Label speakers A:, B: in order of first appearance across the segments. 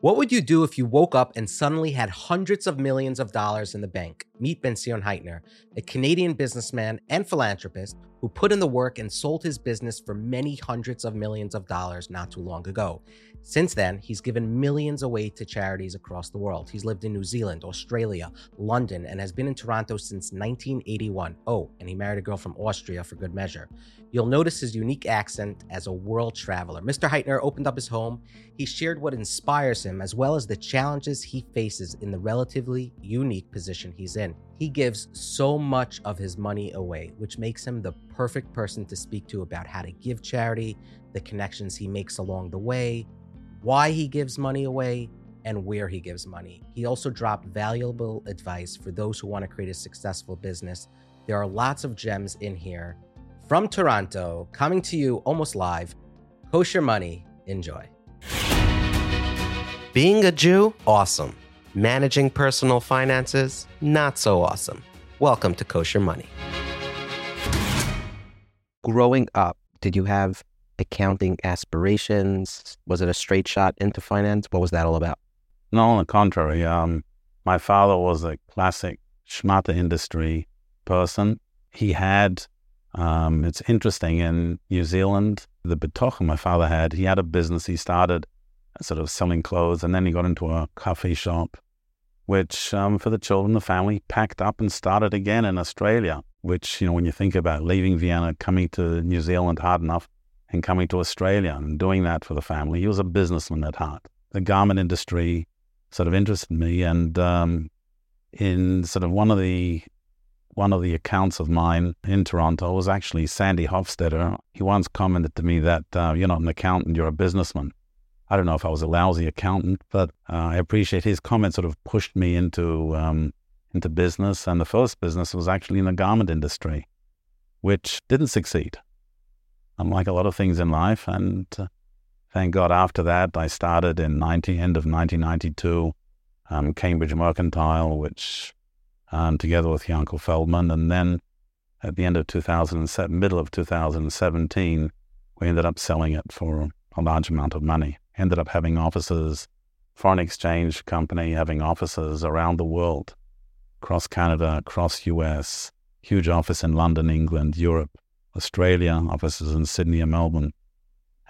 A: What would you do if you woke up and suddenly had hundreds of millions of dollars in the bank? Meet Bentzion Heitner, a Canadian businessman and philanthropist who put in the work and sold his business for many hundreds of millions of dollars not too long ago. Since then, he's given millions away to charities across the world. He's lived in New Zealand, Australia, London, and has been in Toronto since 1981. Oh, and he married a girl from Austria for good measure. You'll notice his unique accent as a world traveler. Mr. Heitner opened up his home. He shared what inspires him, as well as the challenges he faces in the relatively unique position he's in. He gives so much of his money away, which makes him the perfect person to speak to about how to give charity, the connections he makes along the way, why he gives money away, and where he gives money. He also dropped valuable advice for those who want to create a successful business. There are lots of gems in here. From Toronto, coming to you almost live, Kosher Money. Enjoy. Being a Jew, awesome. Managing personal finances, not so awesome. Welcome to Kosher Money.
B: Growing up, did you have accounting aspirations? Was it a straight shot into finance? What was that all about?
C: No, on the contrary. Um, my father was a classic schmata industry person. He had, um, it's interesting, in New Zealand, the betochen my father had, he had a business. He started sort of selling clothes and then he got into a coffee shop, which um, for the children, the family packed up and started again in Australia, which, you know, when you think about leaving Vienna, coming to New Zealand hard enough, and coming to Australia and doing that for the family. He was a businessman at heart. The garment industry sort of interested me, and um, in sort of one of the one of the accounts of mine in Toronto was actually Sandy Hofstetter. He once commented to me that uh, you're not an accountant, you're a businessman. I don't know if I was a lousy accountant, but uh, I appreciate his comment. Sort of pushed me into um, into business, and the first business was actually in the garment industry, which didn't succeed like a lot of things in life. And uh, thank God after that, I started in 90, end of 1992, um, Cambridge Mercantile, which um, together with Yankel Feldman. And then at the end of 2007, middle of 2017, we ended up selling it for a large amount of money. Ended up having offices, foreign exchange company having offices around the world, across Canada, across US, huge office in London, England, Europe, Australia, offices in Sydney and Melbourne,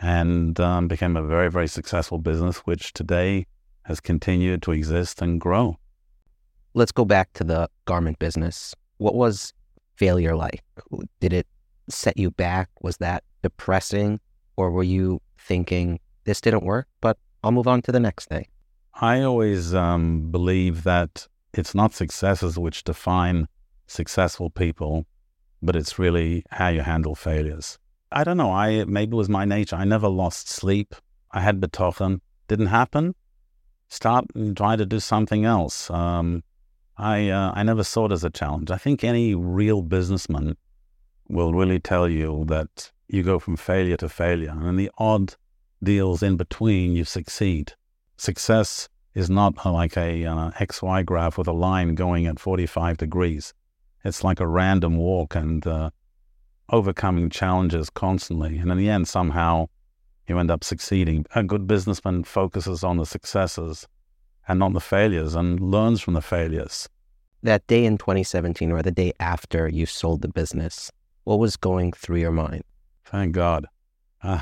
C: and um, became a very, very successful business, which today has continued to exist and grow.
B: Let's go back to the garment business. What was failure like? Did it set you back? Was that depressing? Or were you thinking, this didn't work, but I'll move on to the next thing?
C: I always um, believe that it's not successes which define successful people, but it's really how you handle failures. I don't know. I maybe it was my nature. I never lost sleep. I had betochen. Didn't happen. Start and try to do something else. Um, I uh, I never saw it as a challenge. I think any real businessman will really tell you that you go from failure to failure, and in the odd deals in between, you succeed. Success is not like a uh, XY graph with a line going at 45 degrees. It's like a random walk and uh, overcoming challenges constantly. And in the end, somehow you end up succeeding. A good businessman focuses on the successes and not the failures and learns from the failures.
B: That day in 2017 or the day after you sold the business, what was going through your mind?
C: Thank God. Uh,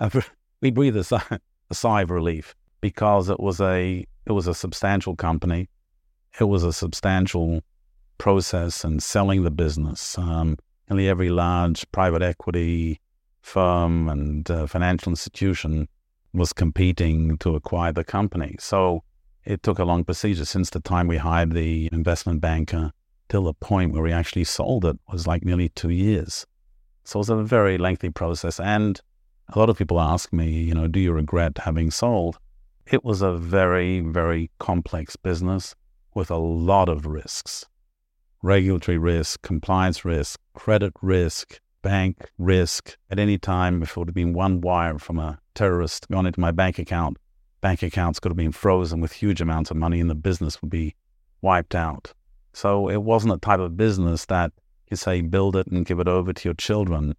C: we breathed a sigh, a sigh of relief because it was a it was a substantial company. It was a substantial process and selling the business. Um, nearly every large private equity firm and uh, financial institution was competing to acquire the company. So it took a long procedure since the time we hired the investment banker till the point where we actually sold it was like nearly two years. So it was a very lengthy process. And a lot of people ask me, you know, do you regret having sold? It was a very, very complex business with a lot of risks regulatory risk, compliance risk, credit risk, bank risk. At any time, if it would have been one wire from a terrorist gone into my bank account, bank accounts could have been frozen with huge amounts of money and the business would be wiped out. So it wasn't a type of business that you say build it and give it over to your children.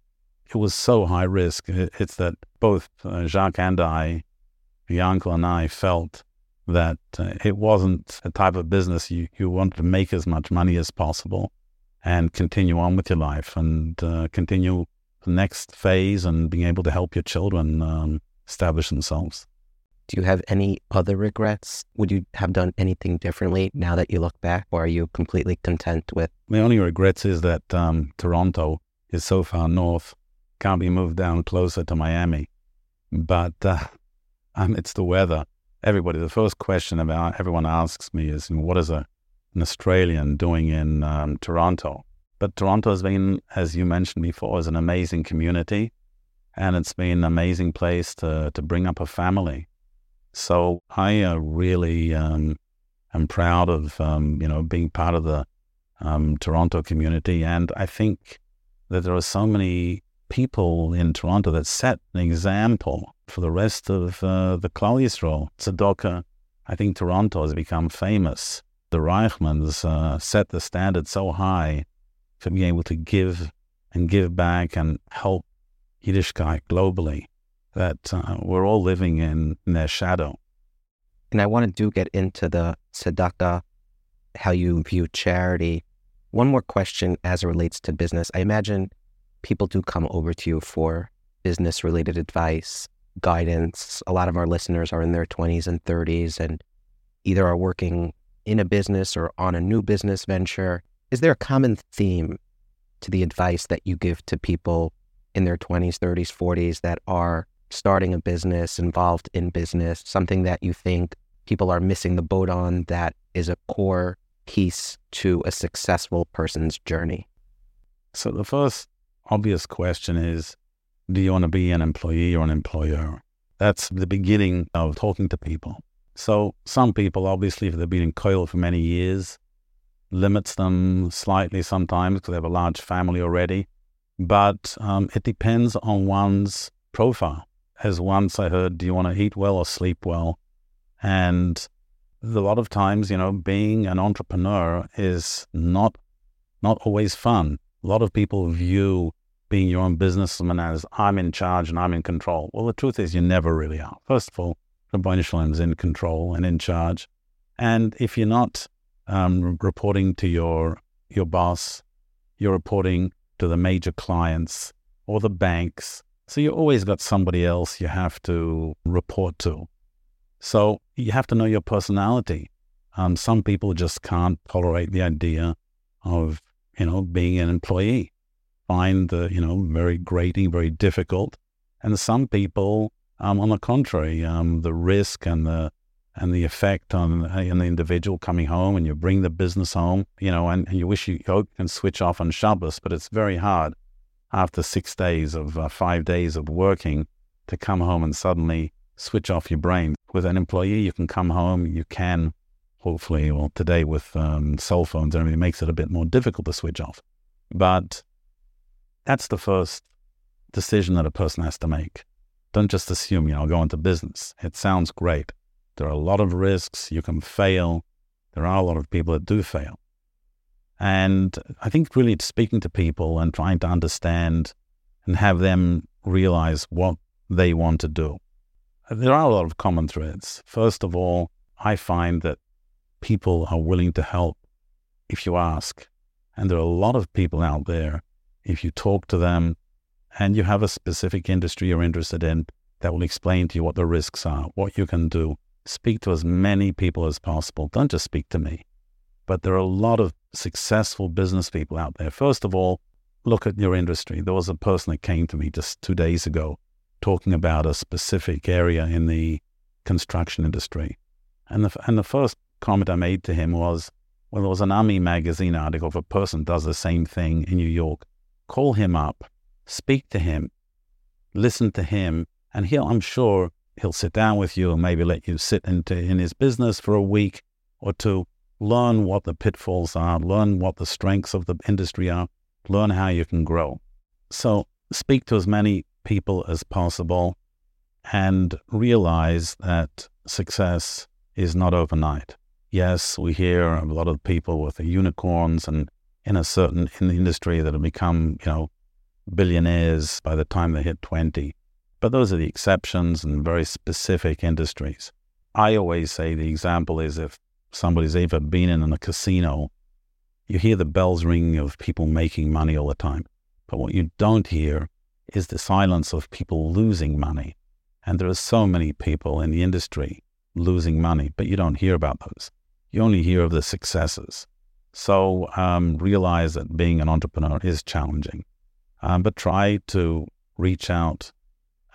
C: It was so high risk. It's that both uh, Jacques and I, Yankel and I, felt that uh, it wasn't a type of business you, you wanted to make as much money as possible and continue on with your life and uh, continue the next phase and being able to help your children um, establish themselves.
B: Do you have any other regrets? Would you have done anything differently now that you look back, or are you completely content with?
C: My only regrets is that um, Toronto is so far north, can't be moved down closer to Miami. But uh, um, it's the weather everybody, the first question about everyone asks me is, what is a, an Australian doing in um, Toronto? But Toronto has been, as you mentioned before, is an amazing community, and it's been an amazing place to to bring up a family. So I uh, really um, am proud of um, you know being part of the um, Toronto community, and I think that there are so many people in Toronto that set an example for the rest of uh, the Klal Yisrael. Tzedakah, I think Toronto has become famous. The Reichmans uh, set the standard so high for being able to give and give back and help Yiddishkeit globally that uh, we're all living in, in their shadow.
B: And I want to do get into the tzedakah, how you view charity. One more question as it relates to business. I imagine people do come over to you for business related advice guidance. A lot of our listeners are in their 20s and 30s and either are working in a business or on a new business venture. Is there a common theme to the advice that you give to people in their 20s, 30s, 40s that are starting a business, involved in business, something that you think people are missing the boat on that is a core piece to a successful person's journey?
C: So, the first obvious question is do you want to be an employee or an employer? That's the beginning of talking to people. So some people, obviously, if they've been in kollel for many years, limits them slightly sometimes because they have a large family already. But um, it depends on one's profile. As once I heard, do you want to eat well or sleep well? And a lot of times, you know, being an entrepreneur is not not always fun. A lot of people view being your own businessman as I'm in charge and I'm in control. Well, the truth is you never really are. First of all, Ribbono Shel Olam is in control and in charge. And if you're not um, reporting to your your boss, you're reporting to the major clients or the banks. So you always got somebody else you have to report to. So you have to know your personality. Um, some people just can't tolerate the idea of you know being an employee find the you know very grating, very difficult, and some people, um, on the contrary, um, the risk and the and the effect on, on the individual coming home, and you bring the business home, you know, and, and you wish you, can switch off on Shabbos, but it's very hard after six days of uh, five days of working to come home and suddenly switch off your brain. With an employee, you can come home, you can hopefully, well, today with um, cell phones everything, makes it a bit more difficult to switch off. But that's the first decision that a person has to make. Don't just assume, you know, I'll go into business. It sounds great. There are a lot of risks. You can fail. There are a lot of people that do fail. And I think really speaking to people and trying to understand and have them realize what they want to do. There are a lot of common threads. First of all, I find that people are willing to help if you ask. And there are a lot of people out there if you talk to them and you have a specific industry you're interested in, that will explain to you what the risks are, what you can do. Speak to as many people as possible. Don't just speak to me. But there are a lot of successful business people out there. First of all, look at your industry. There was a person that came to me just two days ago talking about a specific area in the construction industry. And the, and the first comment I made to him was, well, there was an Ami magazine article of a person does the same thing in New York call him up, speak to him, listen to him, and he'll, I'm sure, he'll sit down with you and maybe let you sit into in his business for a week or two, learn what the pitfalls are, learn what the strengths of the industry are, learn how you can grow. So speak to as many people as possible and realize that success is not overnight. Yes, we hear a lot of people with the unicorns and in a certain in the industry that have become, you know, billionaires by the time they hit 20. But those are the exceptions and very specific industries. I always say the example is if somebody's ever been in a casino, you hear the bells ringing of people making money all the time. But what you don't hear is the silence of people losing money. And there are so many people in the industry losing money, but you don't hear about those. You only hear of the successes. So um, realize that being an entrepreneur is challenging, um, but try to reach out.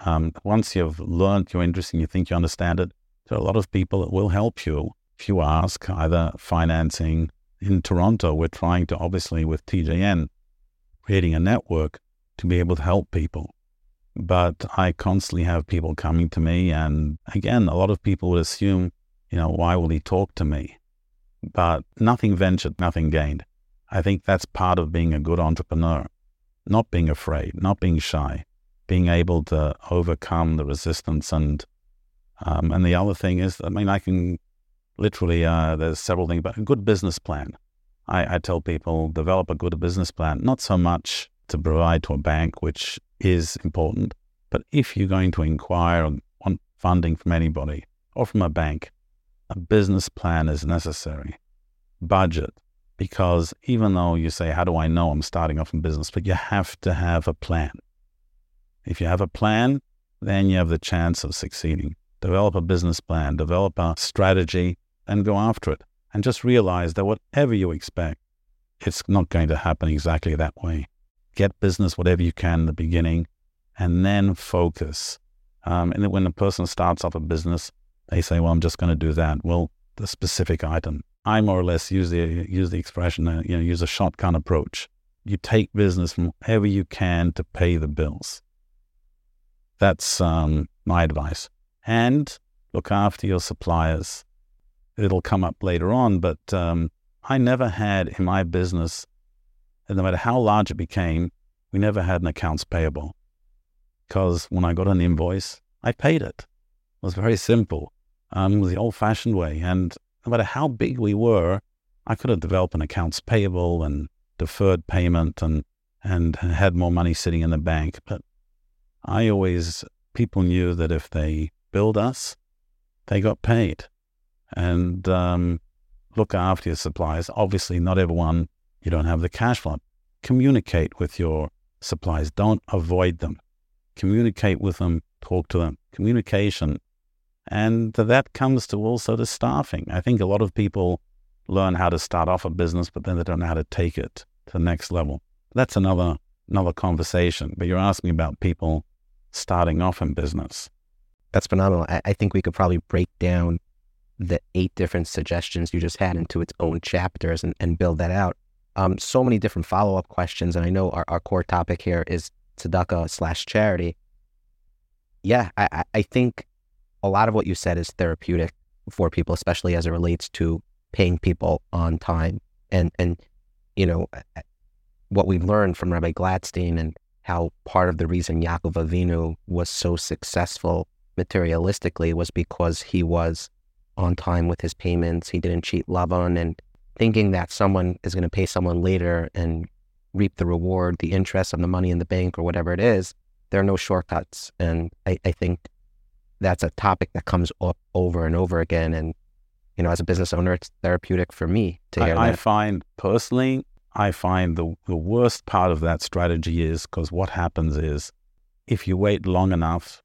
C: Um, once you've learned your interest and you think you understand it, there are a lot of people that will help you if you ask, either financing. In Toronto, we're trying to obviously with TJN, creating a network to be able to help people. But I constantly have people coming to me. And again, a lot of people would assume, you know, why will he talk to me? But nothing ventured, nothing gained. I think that's part of being a good entrepreneur, not being afraid, not being shy, being able to overcome the resistance. And um, and the other thing is, I mean, I can literally, uh, there's several things, but a good business plan. I, I tell people develop a good business plan, not so much to provide to a bank, which is important. But if you're going to inquire on funding from anybody or from a bank, a business plan is necessary. Budget, because even though you say, How do I know I'm starting off in business? But you have to have a plan. If you have a plan, then you have the chance of succeeding. Develop a business plan, develop a strategy, and go after it. And just realize that whatever you expect, it's not going to happen exactly that way get business, whatever you can in the beginning, and then focus. Um, and when a person starts off a business, they say, "Well, I'm just going to do that." Well, the specific item. I more or less use the use the expression, uh, you know, use a shotgun approach. You take business from wherever you can to pay the bills. That's um, my advice. And look after your suppliers. It'll come up later on, but um, I never had in my business and no matter how large it became, we never had an accounts payable. Because when I got an invoice, I paid it. It was very simple. Um, the old fashioned way. And no matter how big we were, I could have developed an accounts payable and deferred payment and, and had more money sitting in the bank. But I always, people knew that if they billed us, they got paid. And um, look after your suppliers. Obviously, not everyone you don't have the cash flow. Communicate with your suppliers. Don't avoid them. Communicate with them. Talk to them. Communication. And that comes to also the staffing. I think a lot of people learn how to start off a business, but then they don't know how to take it to the next level. That's another another conversation. But you're asking about people starting off in business.
B: That's phenomenal. I, I think we could probably break down the eight different suggestions you just had into its own chapters and, and build that out um, so many different follow up questions. And I know our, our core topic here is tzedakah slash charity. Yeah, I, I think a lot of what you said is therapeutic for people, especially as it relates to paying people on time. And, and you know, what we've learned from Rabbi Gladstein and how part of the reason Yaakov Avinu was so successful materialistically was because he was on time with his payments. He didn't cheat Lavan and thinking that someone is going to pay someone later and reap the reward, the interest of the money in the bank or whatever it is, there are no shortcuts. And I, I think that's a topic that comes up over and over again. And, you know, as a business owner, it's therapeutic for me to hear
C: I,
B: that.
C: I find personally, I find the, the worst part of that strategy is because what happens is if you wait long enough,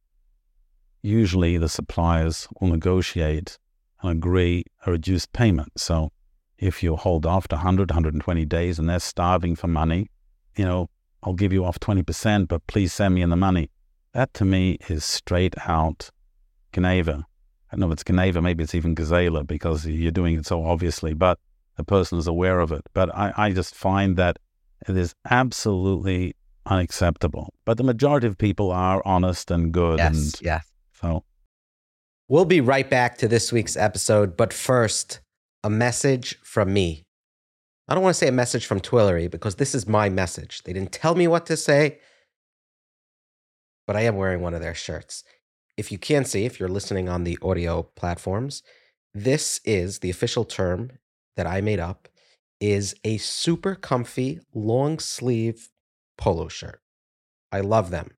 C: usually the suppliers will negotiate and agree a reduced payment. So if you hold off to 100, 120 days and they're starving for money, you know, I'll give you off 20%, but please send me in the money. That to me is straight out geneivah. I don't know if it's geneivah, maybe it's even gezeilah because you're doing it so obviously, but the person is aware of it. But I, I just find that it is absolutely unacceptable. But the majority of people are honest and good.
B: Yes,
C: and
B: yes.
C: So
A: We'll be right back to this week's episode, but first, a message from me. I don't want to say a message from Twillory because this is my message. They didn't tell me what to say, but I am wearing one of their shirts. If you can't see, if you're listening on the audio platforms, this is the official term that I made up is a super comfy long sleeve polo shirt. I love them.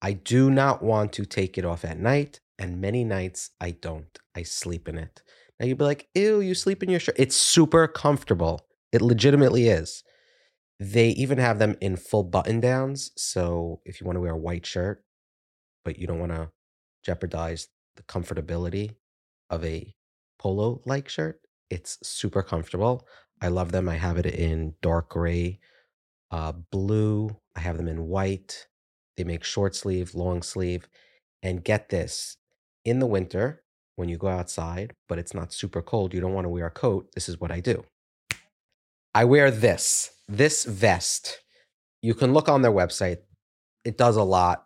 A: I do not want to take it off at night, and many nights I don't. I sleep in it. Now you'd be like, ew, you sleep in your shirt. It's super comfortable. It legitimately is. They even have them in full button downs. So if you want to wear a white shirt, but you don't want to jeopardize the comfortability of a polo like shirt, it's super comfortable. I love them. I have it in dark gray, uh, blue. I have them in white. They make short sleeve, long sleeve. And get this in the winter, when you go outside, but it's not super cold, you don't want to wear a coat. This is what I do I wear this, this vest. You can look on their website, it does a lot,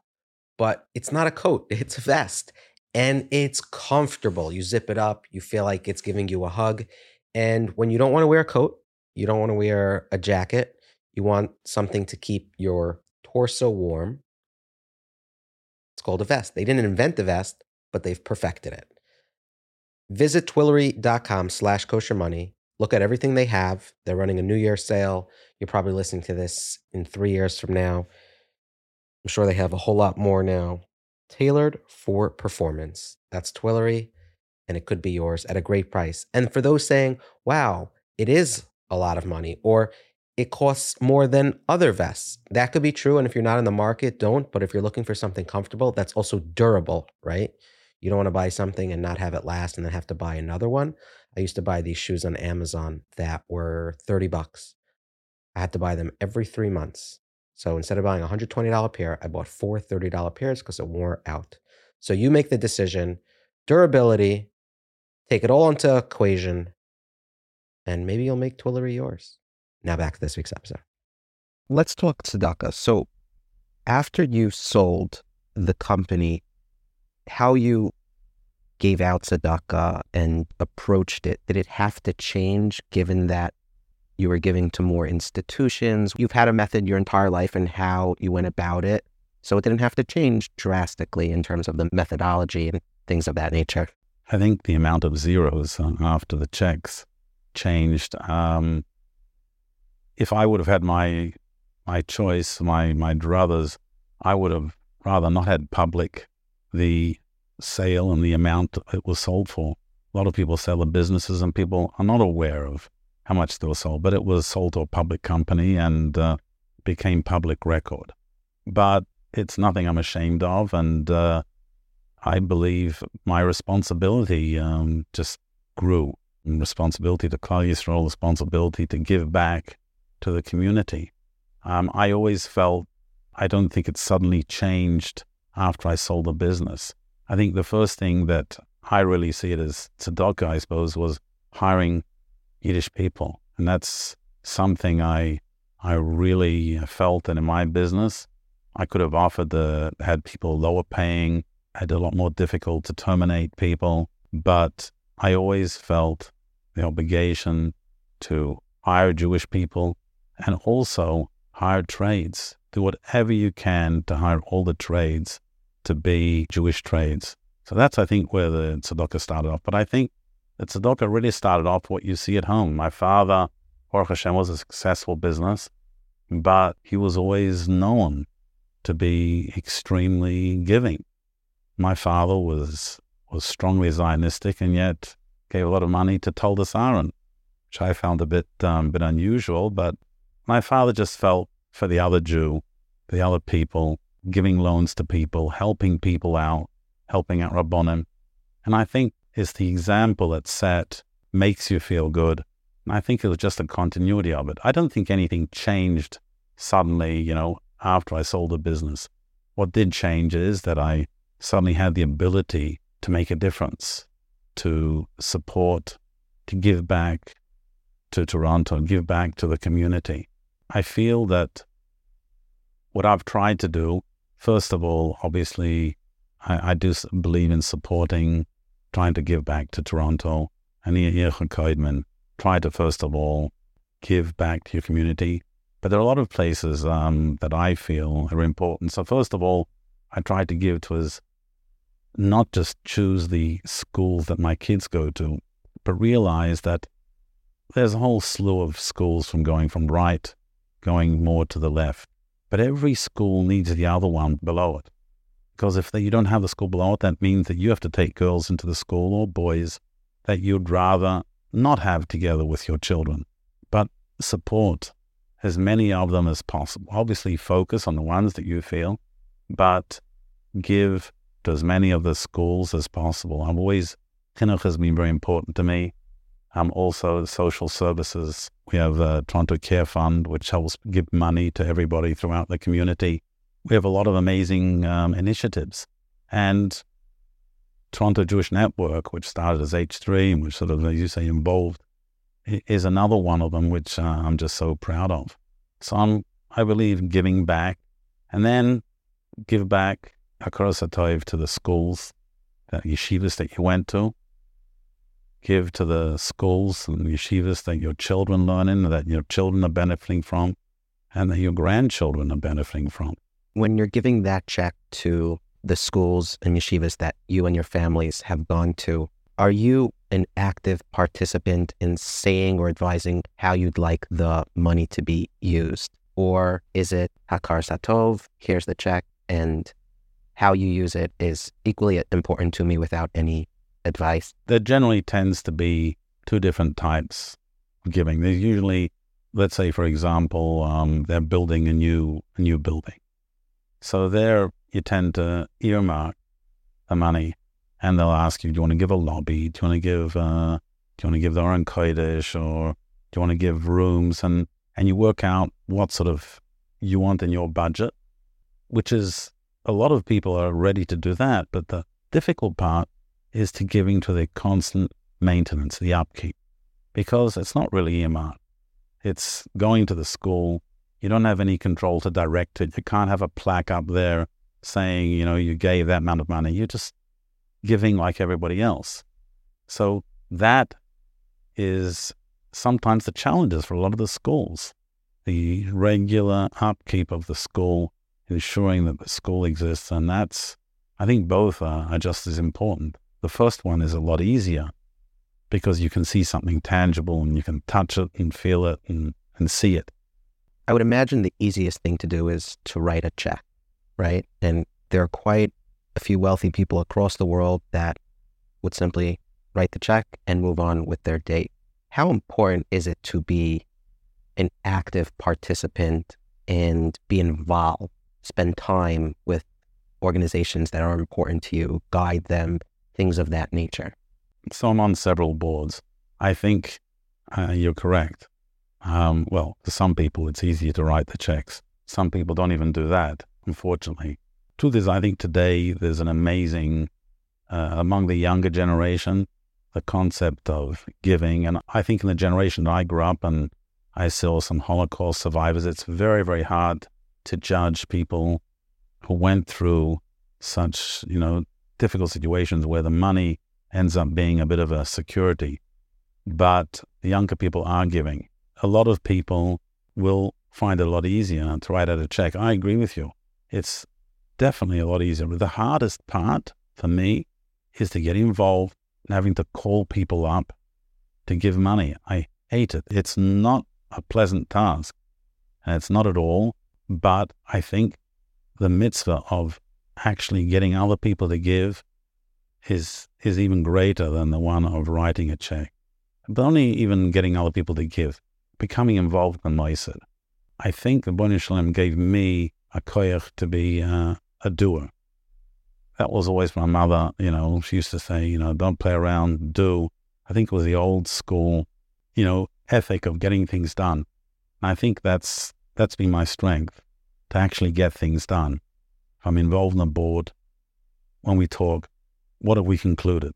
A: but it's not a coat, it's a vest. And it's comfortable. You zip it up, you feel like it's giving you a hug. And when you don't want to wear a coat, you don't want to wear a jacket, you want something to keep your torso warm. It's called a vest. They didn't invent the vest, but they've perfected it. Visit twillory.com slash kosher money. Look at everything they have. They're running a New Year sale. You're probably listening to this in three years from now. I'm sure they have a whole lot more now. Tailored for performance. That's Twillory, and it could be yours at a great price. And for those saying, wow, it is a lot of money, or it costs more than other vests. That could be true. And if you're not in the market, don't. But if you're looking for something comfortable, that's also durable, right? You don't want to buy something and not have it last and then have to buy another one. I used to buy these shoes on Amazon that were 30 bucks. I had to buy them every three months. So instead of buying a $120 pair, I bought four $30 pairs because it wore out. So you make the decision durability, take it all into equation, and maybe you'll make Twillory yours. Now back to this week's episode.
B: Let's talk tzedakah. So after you sold the company, how you gave out tzedakah and approached it, did it have to change given that you were giving to more institutions? You've had a method your entire life and how you went about it. So it didn't have to change drastically in terms of the methodology and things of that nature.
C: I think the amount of zeros after the checks changed. Um, if I would have had my my choice, my my druthers, I would have rather not had public the sale and the amount it was sold for. A lot of people sell the businesses, and people are not aware of how much they were sold. But it was sold to a public company and uh, became public record. But it's nothing I'm ashamed of, and uh, I believe my responsibility um, just grew. Responsibility to Klal Yisrael, responsibility to give back to the community. Um, I always felt, I don't think it suddenly changed after I sold the business. I think the first thing that I really see it as tzedakah, I suppose, was hiring Yiddish people. And that's something I I really felt that in my business, I could have offered the had people lower paying, had a lot more difficult to terminate people, but I always felt the obligation to hire Jewish people and also hire trades. Do whatever you can to hire all the trades to be Jewish trades. So that's, I think, where the tzedakah started off. But I think the tzedakah really started off what you see at home. My father, Baruch Hashem, was a successful business, but he was always known to be extremely giving. My father was was strongly Zionistic and yet gave a lot of money to Toldus Aaron, which I found a bit um, bit unusual. But my father just felt for the other Jew, the other people, giving loans to people, helping people out, helping out Rabbonim. And I think it's the example that set makes you feel good. And I think it was just a continuity of it. I don't think anything changed suddenly, you know, after I sold the business. What did change is that I suddenly had the ability to make a difference, to support, to give back to Toronto, give back to the community. I feel that what I've tried to do, first of all, obviously, I, I do believe in supporting, trying to give back to Toronto. And Yircha Koidman, try to, first of all, give back to your community. But there are a lot of places um, that I feel are important. So, first of all, I try to give to us not just choose the schools that my kids go to, but realize that there's a whole slew of schools from going from right going more to the left. But every school needs the other one below it. Because if you don't have the school below it, that means that you have to take girls into the school or boys that you'd rather not have together with your children. But support as many of them as possible. Obviously, focus on the ones that you feel, but give to as many of the schools as possible. I'm always, Chinuch has been very important to me. Um, also, social services. We have a Toronto Care Fund, which helps give money to everybody throughout the community. We have a lot of amazing um, initiatives. And Toronto Jewish Network, which started as H3 and which sort of, as you say, involved, is another one of them, which uh, I'm just so proud of. So I'm, I believe, giving back and then give back Hakaras Hatov to the schools, the yeshivas that you went to. Give to the schools and yeshivas that your children learn in, that your children are benefiting from, and that your grandchildren are benefiting from.
B: When you're giving that check to the schools and yeshivas that you and your families have gone to, are you an active participant in saying or advising how you'd like the money to be used? Or is it Hakaras Hatov, here's the check, and how you use it is equally important to me without any advice?
C: There generally tends to be two different types of giving. There's usually, let's say, for example, um, they're building a new a new building. So there you tend to earmark the money and they'll ask you, do you want to give a lobby? Do you want to give, uh, do you want to give the Aron Kodesh or do you want to give rooms? And, and you work out what sort of you want in your budget, which is a lot of people are ready to do that. But the difficult part is to giving to the constant maintenance, the upkeep, because it's not really earmarked. It's going to the school. You don't have any control to direct it. You can't have a plaque up there saying, you know, you gave that amount of money. You're just giving like everybody else. So that is sometimes the challenges for a lot of the schools. The regular upkeep of the school, ensuring that the school exists. And that's, I think both are, are just as important. The first one is a lot easier because you can see something tangible and you can touch it and feel it and, and see it.
B: I would imagine the easiest thing to do is to write a check, right? And there are quite a few wealthy people across the world that would simply write the check and move on with their date. How important is it to be an active participant and be involved, spend time with organizations that are important to you, guide them, things of that nature?
C: So I'm on several boards. I think uh, you're correct. Um, well, for some people, it's easier to write the checks. Some people don't even do that, unfortunately truth is, I think today there's an amazing, uh, among the younger generation, the concept of giving. And I think in the generation I grew up and I saw some Holocaust survivors, it's very, very hard to judge people who went through such, you know, difficult situations where the money ends up being a bit of a security. But the younger people are giving. A lot of people will find it a lot easier to write out a check. I agree with you. It's definitely a lot easier. But the hardest part for me is to get involved and having to call people up to give money. I hate it. It's not a pleasant task. And it's not at all. But I think the mitzvah of actually getting other people to give is is even greater than the one of writing a check. But only even getting other people to give, becoming involved in Moisad. I think the Bnei Shalom gave me a koyach to be uh, a doer. That was always my mother, you know, she used to say, you know, don't play around, do. I think it was the old school, you know, ethic of getting things done. And I think that's that's been my strength to actually get things done. If I'm involved in a board. When we talk, what have we concluded?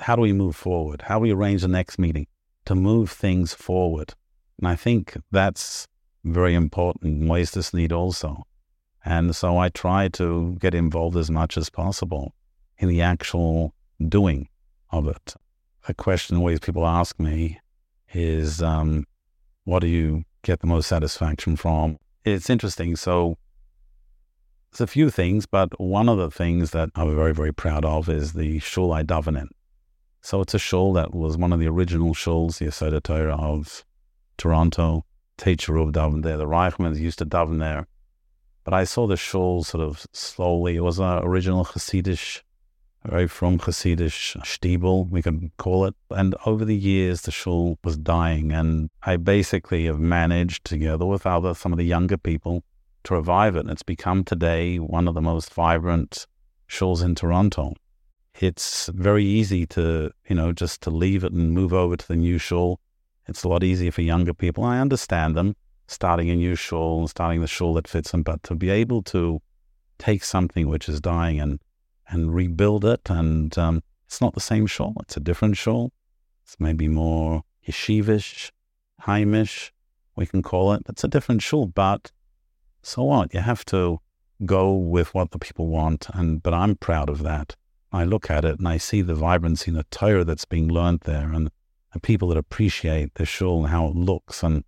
C: How do we move forward? How do we arrange the next meeting to move things forward? And I think that's very important ways this need also. And so I try to get involved as much as possible in the actual doing of it. A question always people ask me is, um, what do you get the most satisfaction from? It's interesting. So there's a few things, but one of the things that I'm very, very proud of is the shul I daven in. So it's a shul that was one of the original shuls, the Yesod Torah of Toronto. Teacher of daven there. The Reichmans used to daven there But I saw the shul sort of slowly. It was an original Hasidish, very from Hasidish stiebel, we can call it. And over the years, the shul was dying. And I basically have managed, together with other some of the younger people, to revive it. And it's become today one of the most vibrant shuls in Toronto. It's very easy to, you know, just to leave it and move over to the new shul. It's a lot easier for younger people. I understand them starting a new shul and starting the shul that fits them, but to be able to take something which is dying and and rebuild it, and um, it's not the same shul. It's a different shul. It's maybe more yeshivish, haimish, we can call it. It's a different shul, but so what? You have to go with what the people want, and but I'm proud of that. I look at it and I see the vibrancy and the Torah that's being learned there, and the people that appreciate the shul and how it looks, and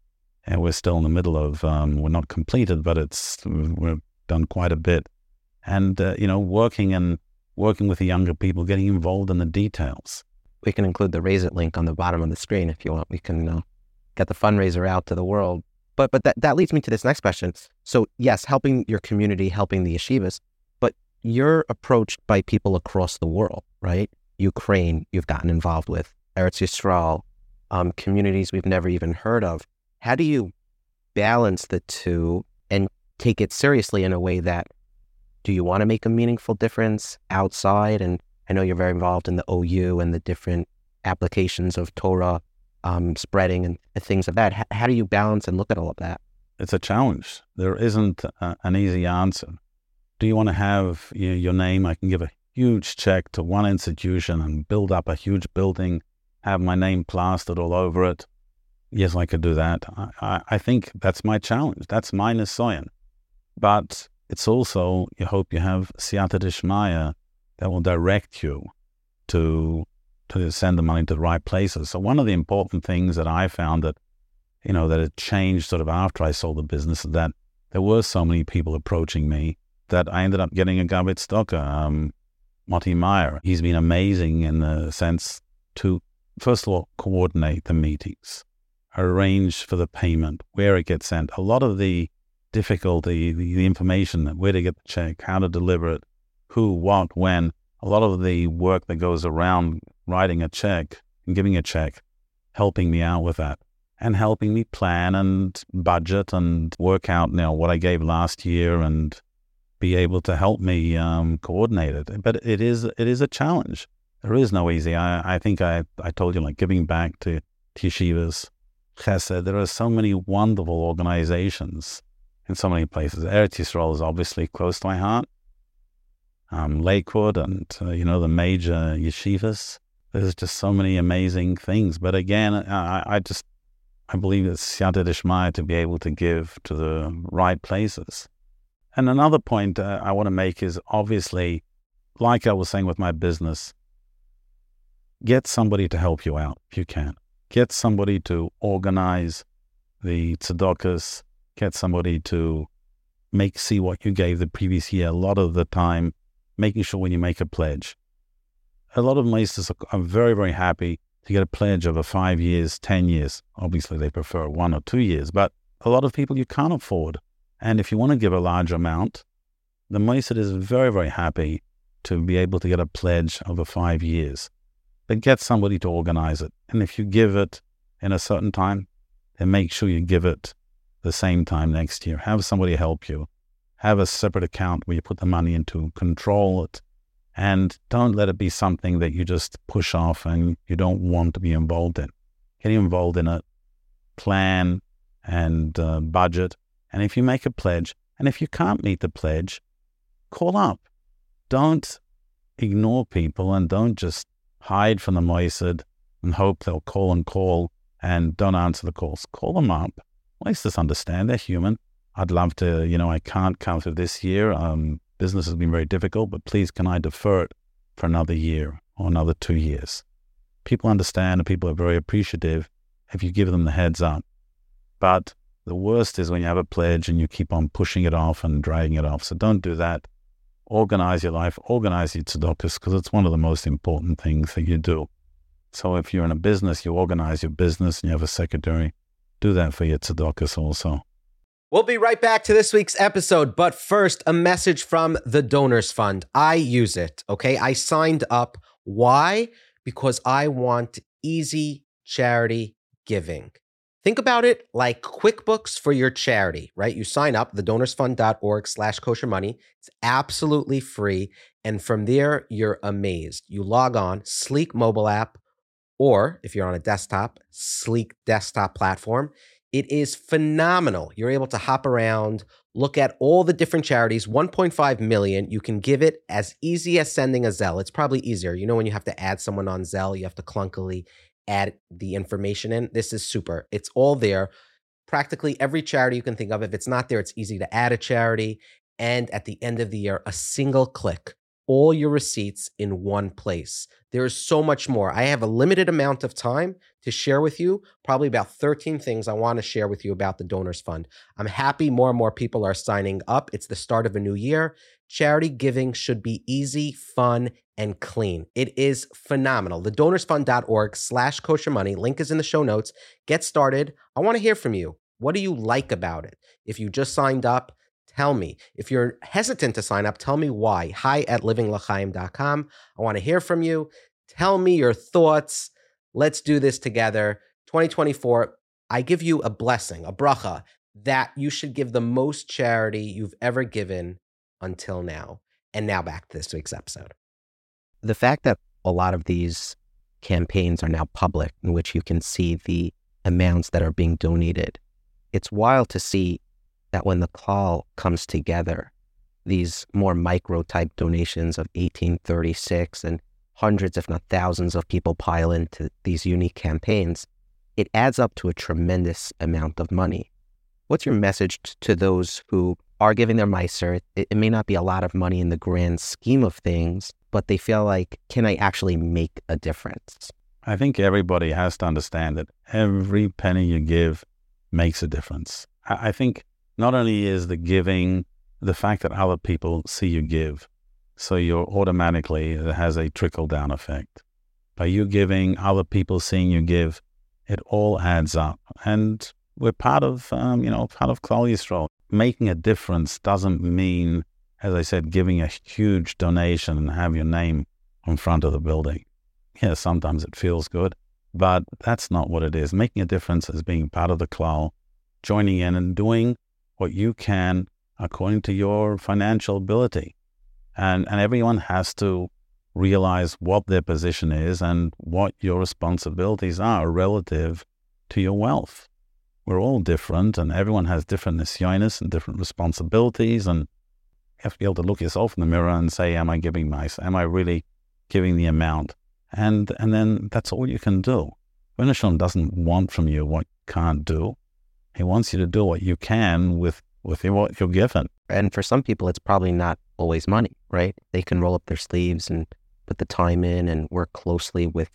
C: and we're still in the middle of um, we're not completed, but it's we've done quite a bit, and uh, you know working and working with the younger people, getting involved in the details.
B: We can include the raise it link on the bottom of the screen if you want. We can uh, get the fundraiser out to the world. But but that, that leads me to this next question. So yes, helping your community, helping the yeshivas, but you're approached by people across the world, right? Ukraine, you've gotten involved with Eretz Yisrael, um, communities we've never even heard of. How do you balance the two and take it seriously in a way that do you want to make a meaningful difference outside? And I know you're very involved in the OU and the different applications of Torah um, spreading and things of that. How do you balance and look at all of that?
C: It's a challenge. There isn't a, an easy answer. Do you want to have you know, your name? I can give a huge check to one institution and build up a huge building, have my name plastered all over it. Yes, I could do that. I, I, I think that's my challenge. That's my Nisoyan. But it's also, you hope you have Siyata Dishmaya that will direct you to to send the money to the right places. So one of the important things that I found that, you know, that it changed sort of after I sold the business is that there were so many people approaching me that I ended up getting a gabbai tzedakah, um, Motty Meijer. He's been amazing in the sense to, first of all, coordinate the meetings, arrange for the payment, where it gets sent. A lot of the difficulty, the, the information, where to get the check, how to deliver it, who, what, when, a lot of the work that goes around writing a check and giving a check, helping me out with that and helping me plan and budget and work out you what I gave last year and be able to help me um, coordinate it. But it is it is a challenge. There is no easy. I, I think I, I told you like giving back to, yeshivas, chesed. There are so many wonderful organizations in so many places. Eretz Yisrael is obviously close to my heart. Um, Lakewood and, uh, you know, the major yeshivas. There's just so many amazing things. But again, I, I just, I believe it's Siyata Dishmaya to be able to give to the right places. And another point uh, I want to make is obviously, like I was saying with my business, get somebody to help you out if you can. Get somebody to organize the tzedakahs, get somebody to make see what you gave the previous year. A lot of the time, making sure when you make a pledge. A lot of mosdos are, very, very happy to get a pledge over five years, 10 years. Obviously, they prefer one or two years, but a lot of people you can't afford. And if you want to give a large amount, the Moisad is very, very happy to be able to get a pledge over five years. But get somebody to organize it. And if you give it in a certain time, then make sure you give it the same time next year. Have somebody help you. Have a separate account where you put the money into, control it, and don't let it be something that you just push off and you don't want to be involved in. Get involved in it, plan and uh, budget. And if you make a pledge, and if you can't meet the pledge, call up. Don't ignore people and don't just hide from the Moisad and hope they'll call and call and don't answer the calls. Call them up let's just understand they're human. I'd love to, you know, I can't come through this year. Um, business has been very difficult, but please, can I defer it for another year or another two years? People understand and people are very appreciative if you give them the heads up. But the worst is when you have a pledge and you keep on pushing it off and dragging it off. So don't do that. Organize your life, organize your tzedakahs, because it's one of the most important things that you do. So if you're in a business, you organize your business and you have a secretary do that for your tzedakahs also.
A: We'll be right back to this week's episode, but first, a message from the Donors Fund. I use it, okay? I signed up. Why? Because I want easy charity giving. Think about it like QuickBooks for your charity, right? You sign up, thedonorsfund.org slash kosher money. It's absolutely free. And from there, you're amazed. You log on, sleek mobile app, or if you're on a desktop, sleek desktop platform. It is phenomenal. You're able to hop around, look at all the different charities, 1.5 million. You can give it as easy as sending a Zelle. It's probably easier. You know, when you have to add someone on Zelle, you have to clunkily add the information in. This is super. It's all there. Practically every charity you can think of. If it's not there, it's easy to add a charity. And at the end of the year, a single click, all your receipts in one place. There is so much more. I have a limited amount of time to share with you, probably about 13 things I want to share with you about the Donors Fund. I'm happy more and more people are signing up. It's the start of a new year. Charity giving should be easy, fun, and clean. It is phenomenal. The donorsfund.org slash kosher money. Link is in the show notes. Get started. I want to hear from you. What do you like about it? If you just signed up, tell me. If you're hesitant to sign up, tell me why. Hi at livinglachaim.com. I want to hear from you. Tell me your thoughts. Let's do this together. 2024, I give you a blessing, a bracha, that you should give the most charity you've ever given until now. And now back to this week's episode
B: the fact that a lot of these campaigns are now public, in which you can see the amounts that are being donated, it's wild to see that when the call comes together, these more micro type donations of 1836 and hundreds, if not thousands, of people pile into these unique campaigns, it adds up to a tremendous amount of money. What's your message to those who are giving their maaser? It, it may not be a lot of money in the grand scheme of things, but they feel like, can I actually make a difference?
C: I think everybody has to understand that every penny you give makes a difference. I think not only is the giving the fact that other people see you give, so you're automatically, it has a trickle down effect. By you giving, other people seeing you give, it all adds up. And we're part of, um, you know, part of Yisrael. Making a difference doesn't mean as I said, giving a huge donation and have your name on front of the building. Yeah, sometimes it feels good, but that's not what it is. Making a difference is being part of the klal, joining in and doing what you can according to your financial ability. And, and everyone has to realize what their position is and what your responsibilities are relative to your wealth. We're all different and everyone has different nisyonis and different responsibilities and you have to be able to look yourself in the mirror and say, "Am I giving nice? Am I really giving the amount?" And and then that's all you can do. Hashem doesn't want from you what you can't do. He wants you to do what you can with with what you're given.
B: And for some people, it's probably not always money, right? They can roll up their sleeves and put the time in and work closely with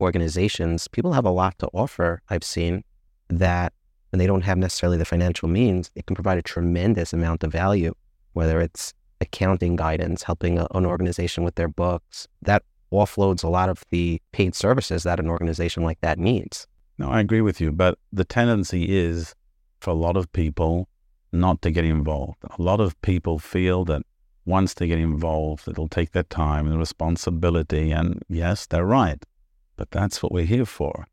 B: organizations. People have a lot to offer. I've seen that when they don't have necessarily the financial means, it can provide a tremendous amount of value whether it's accounting guidance, helping a, an organization with their books, that offloads a lot of the paid services that an organization like that needs.
C: No, I agree with you, but the tendency is for a lot of people not to get involved. A lot of people feel that once they get involved, it'll take their time and responsibility. And yes, they're right. But that's what we're here for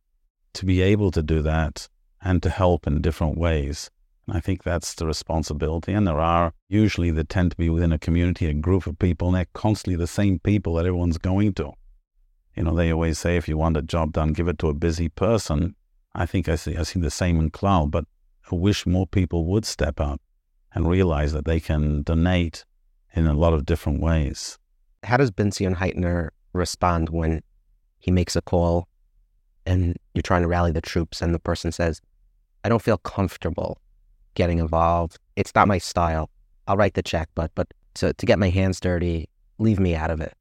C: to be able to do that and to help in different ways. And I think that's the responsibility. And there are usually they tend to be within a community, a group of people, and they're constantly the same people that everyone's going to. You know, they always say if you want a job done, give it to a busy person. I think I see I see the same in Klal, but I wish more people would step up and realize that they can donate in a lot of different ways.
B: How does Ben Zion Heitner respond when he makes a call and you're trying to rally the troops and the person says, I don't feel comfortable getting involved. It's not my style. I'll write the check, but but to, to get my hands dirty, leave me out of it.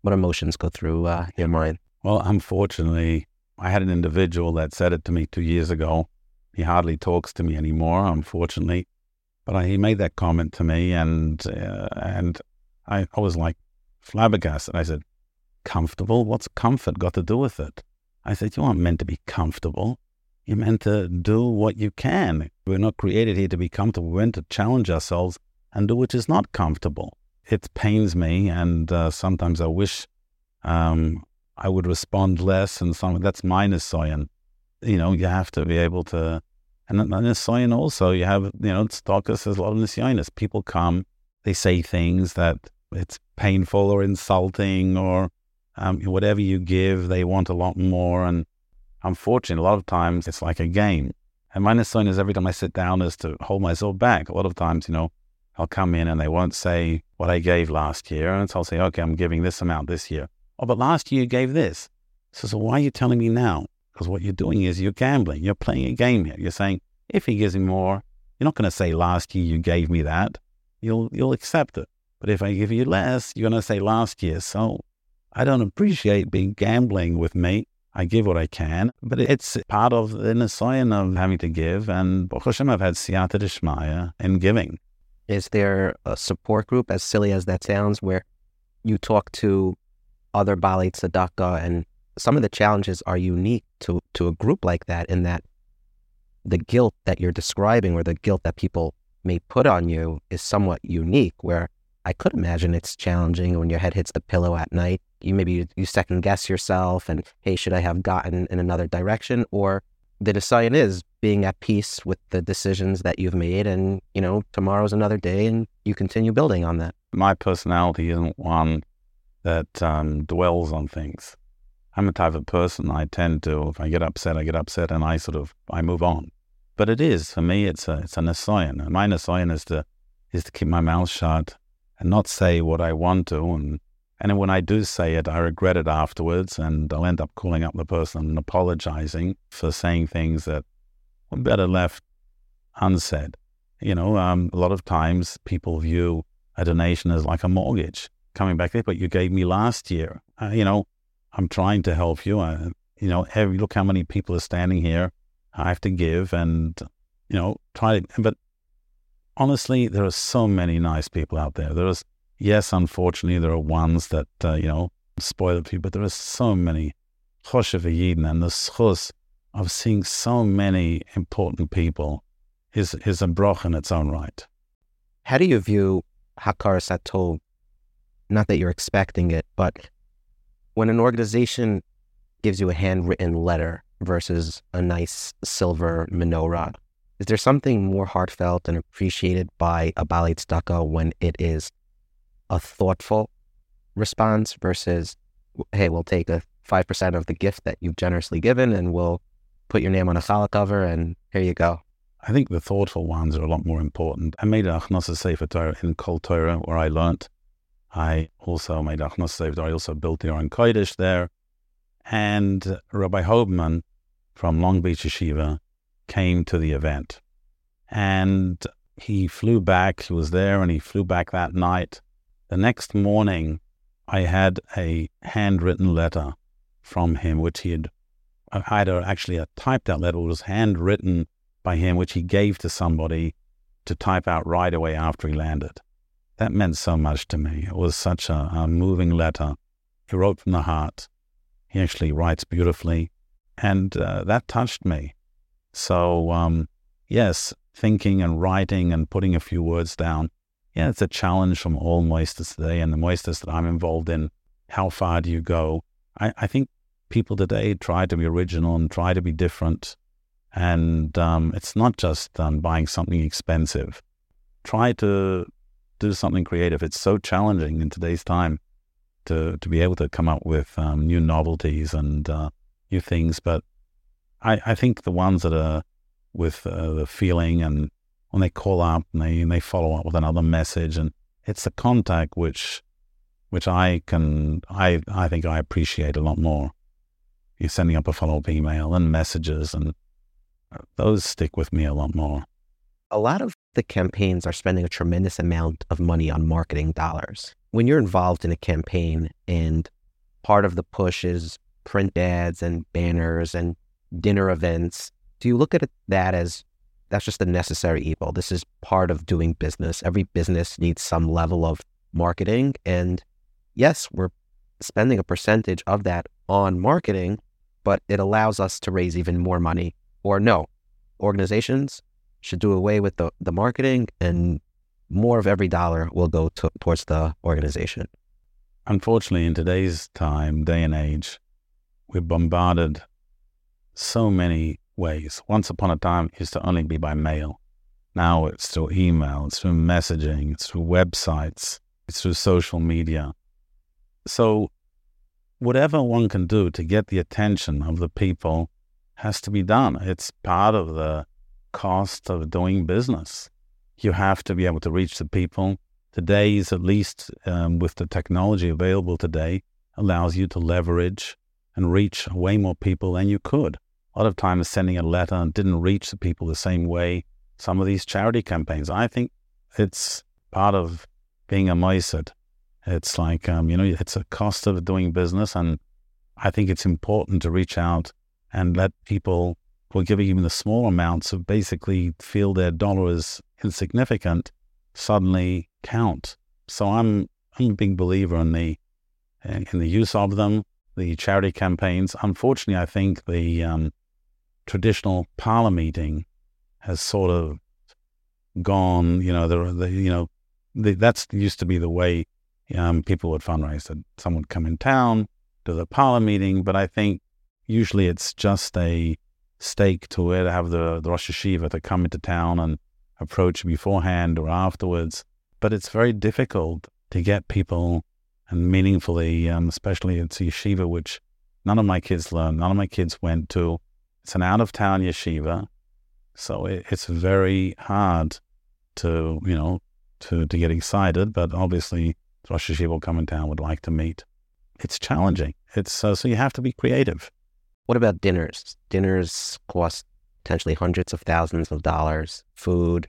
B: What emotions go through uh, your mind?
C: Well, unfortunately, I had an individual that said it to me two years ago. He hardly talks to me anymore, unfortunately. But I, he made that comment to me, and uh, and I, I was like flabbergasted. I said, "Comfortable? What's comfort got to do with it?" I said, "You aren't meant to be comfortable. You're meant to do what you can. We're not created here to be comfortable. We're meant to challenge ourselves and do what is not comfortable. It pains me, and uh, sometimes I wish um, I would respond less. And some that's minus Nisayan. You know, you have to be able to. And Nisayan also, you have, you know, Stalkers, there's a lot of Nisayanis. People come, they say things that it's painful or insulting or um, whatever you give, they want a lot more. And unfortunately, a lot of times it's like a game. And my Nisayan is every time I sit down is to hold myself back. A lot of times, you know, I'll come in and they won't say what I gave last year. And so I'll say, okay, I'm giving this amount this year. Oh, but last year you gave this. So, so why are you telling me now? Because what you're doing is you're gambling. You're playing a game here. You're saying, if he gives me more, you're not going to say last year you gave me that. You'll, you'll accept it. But if I give you less, you're going to say last year. So I don't appreciate being gambling with me. I give what I can, but it's part of the Nisayan of having to give. And Baruch Hashem, I've had siyata d'shmaya in giving.
B: Is there a support group, as silly as that sounds, where you talk to other Bali Tzedakah and some of the challenges are unique to, to a group like that in that the guilt that you're describing or the guilt that people may put on you is somewhat unique where I could imagine it's challenging when your head hits the pillow at night. You maybe you, you second guess yourself and, hey, should I have gotten in another direction? Or the Nisayan is being at peace with the decisions that you've made and you know tomorrow's another day and you continue building on that.
C: My personality isn't one that um, dwells on things. I'm a type of person i tend to if i get upset i get upset and i sort of i move on. But it is for me it's a it's a Nisayan and my Nisayan is to is to keep my mouth shut and not say what i want to and and when I do say it, I regret it afterwards, and I'll end up calling up the person and apologizing for saying things that were better left unsaid. You know, um, a lot of times people view a donation as like a mortgage coming back there, but you gave me last year. Uh, you know, I'm trying to help you. I, you know, every, look how many people are standing here. I have to give and, you know, try to, but honestly, there are so many nice people out there. There's yes, unfortunately, there are ones that, uh, you know, spoil people, but there are so many choshev and the schus of seeing so many important people is, is a broch in its own right.
B: How do you view Hakaras Hatov? Not that you're expecting it, but when an organization gives you a handwritten letter versus a nice silver menorah, is there something more heartfelt and appreciated by a Bali Tzedakah when it is a thoughtful response versus, hey, we'll take a 5% of the gift that you've generously given and we'll put your name on a challah cover and here you go.
C: I think the thoughtful ones are a lot more important. I made Achnasa Sefer Torah in Kol Torah where I learnt. I also made Achnasa Sefer Torah. I also built the Aron Kodesh there. And Rabbi Hoberman from Long Beach Yeshiva came to the event. And he flew back. He was there and he flew back that night. The next morning, I had a handwritten letter from him, which he had either actually a typed out letter was handwritten by him, which he gave to somebody to type out right away after he landed. That meant so much to me. It was such a, a moving letter. He wrote from the heart. He actually writes beautifully, and uh, that touched me. So, um, yes, thinking and writing and putting a few words down yeah, it's a challenge from all mosdos today and the mosdos that I'm involved in. How far do you go? I, I think people today try to be original and try to be different. And um, it's not just um, buying something expensive. Try to do something creative. It's so challenging in today's time to, to be able to come up with um, new novelties and uh, new things. But I, I think the ones that are with uh, the feeling and when they call up and they, and they follow up with another message. And it's the contact which which I can I I think I appreciate a lot more. You're sending up a follow up email and messages, and uh, those stick with me a lot more.
B: A lot of the campaigns are spending a tremendous amount of money on marketing dollars. When you're involved in a campaign and part of the push is print ads and banners and dinner events, do you look at that as that's just a necessary evil. This is part of doing business. Every business needs some level of marketing. And yes, we're spending a percentage of that on marketing, but it allows us to raise even more money Or no, organizations should do away with the, the marketing and more of every dollar will go to, towards the organization.
C: Unfortunately, in today's time, day and age, we're bombarded so many ways. Once upon a time, it used to only be by mail. Now it's through email, it's through messaging, it's through websites, it's through social media. So, whatever one can do to get the attention of the people has to be done. It's part of the cost of doing business. You have to be able to reach the people. Today's, at least um, with the technology available today, allows you to leverage and reach way more people than you could. A lot of times, sending a letter and didn't reach the people the same way. Some of these charity campaigns, I think it's part of being a moisad. It's like, um, you know, it's a cost of doing business. And I think it's important to reach out and let people who are giving even the small amounts of basically feel their dollar is insignificant suddenly count. So I'm I'm a big believer in the in the use of them, the charity campaigns. Unfortunately, I think the um, traditional parlor meeting has sort of gone. You know, the, the you know the, that's used to be the way um, people would fundraise. That someone would come in town, do the parlor meeting, but I think usually it's just a stake to it. Have the, the Rosh Yeshiva to come into town and approach beforehand or afterwards. But it's very difficult to get people and meaningfully, um, especially it's a yeshiva, which none of my kids learned, none of my kids went to. It's an out of town yeshiva. So it, it's very hard to, you know, to, to get excited. But obviously, Rosh Yeshiva in town would like to meet. It's challenging. It's uh, so you have to be creative.
B: What about dinners? Dinners cost potentially hundreds of thousands of dollars, food.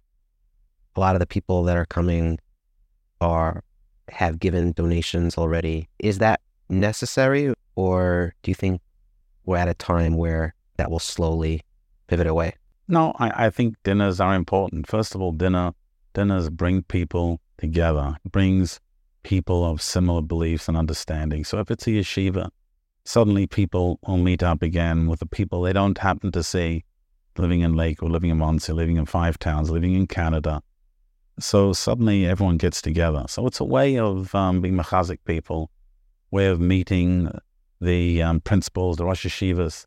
B: A lot of the people that are coming are have given donations already. Is that necessary or do you think we're at a time where that will slowly pivot away?
C: No, I, I think dinners are important. First of all, dinner dinners bring people together, brings people of similar beliefs and understanding. So if it's a yeshiva, suddenly people will meet up again with the people they don't happen to see living in Lake or living in Monsey, living in Five Towns, living in Canada. So suddenly everyone gets together. So it's a way of um, being machazik people, way of meeting the um, principals, the Rosh Yeshivas,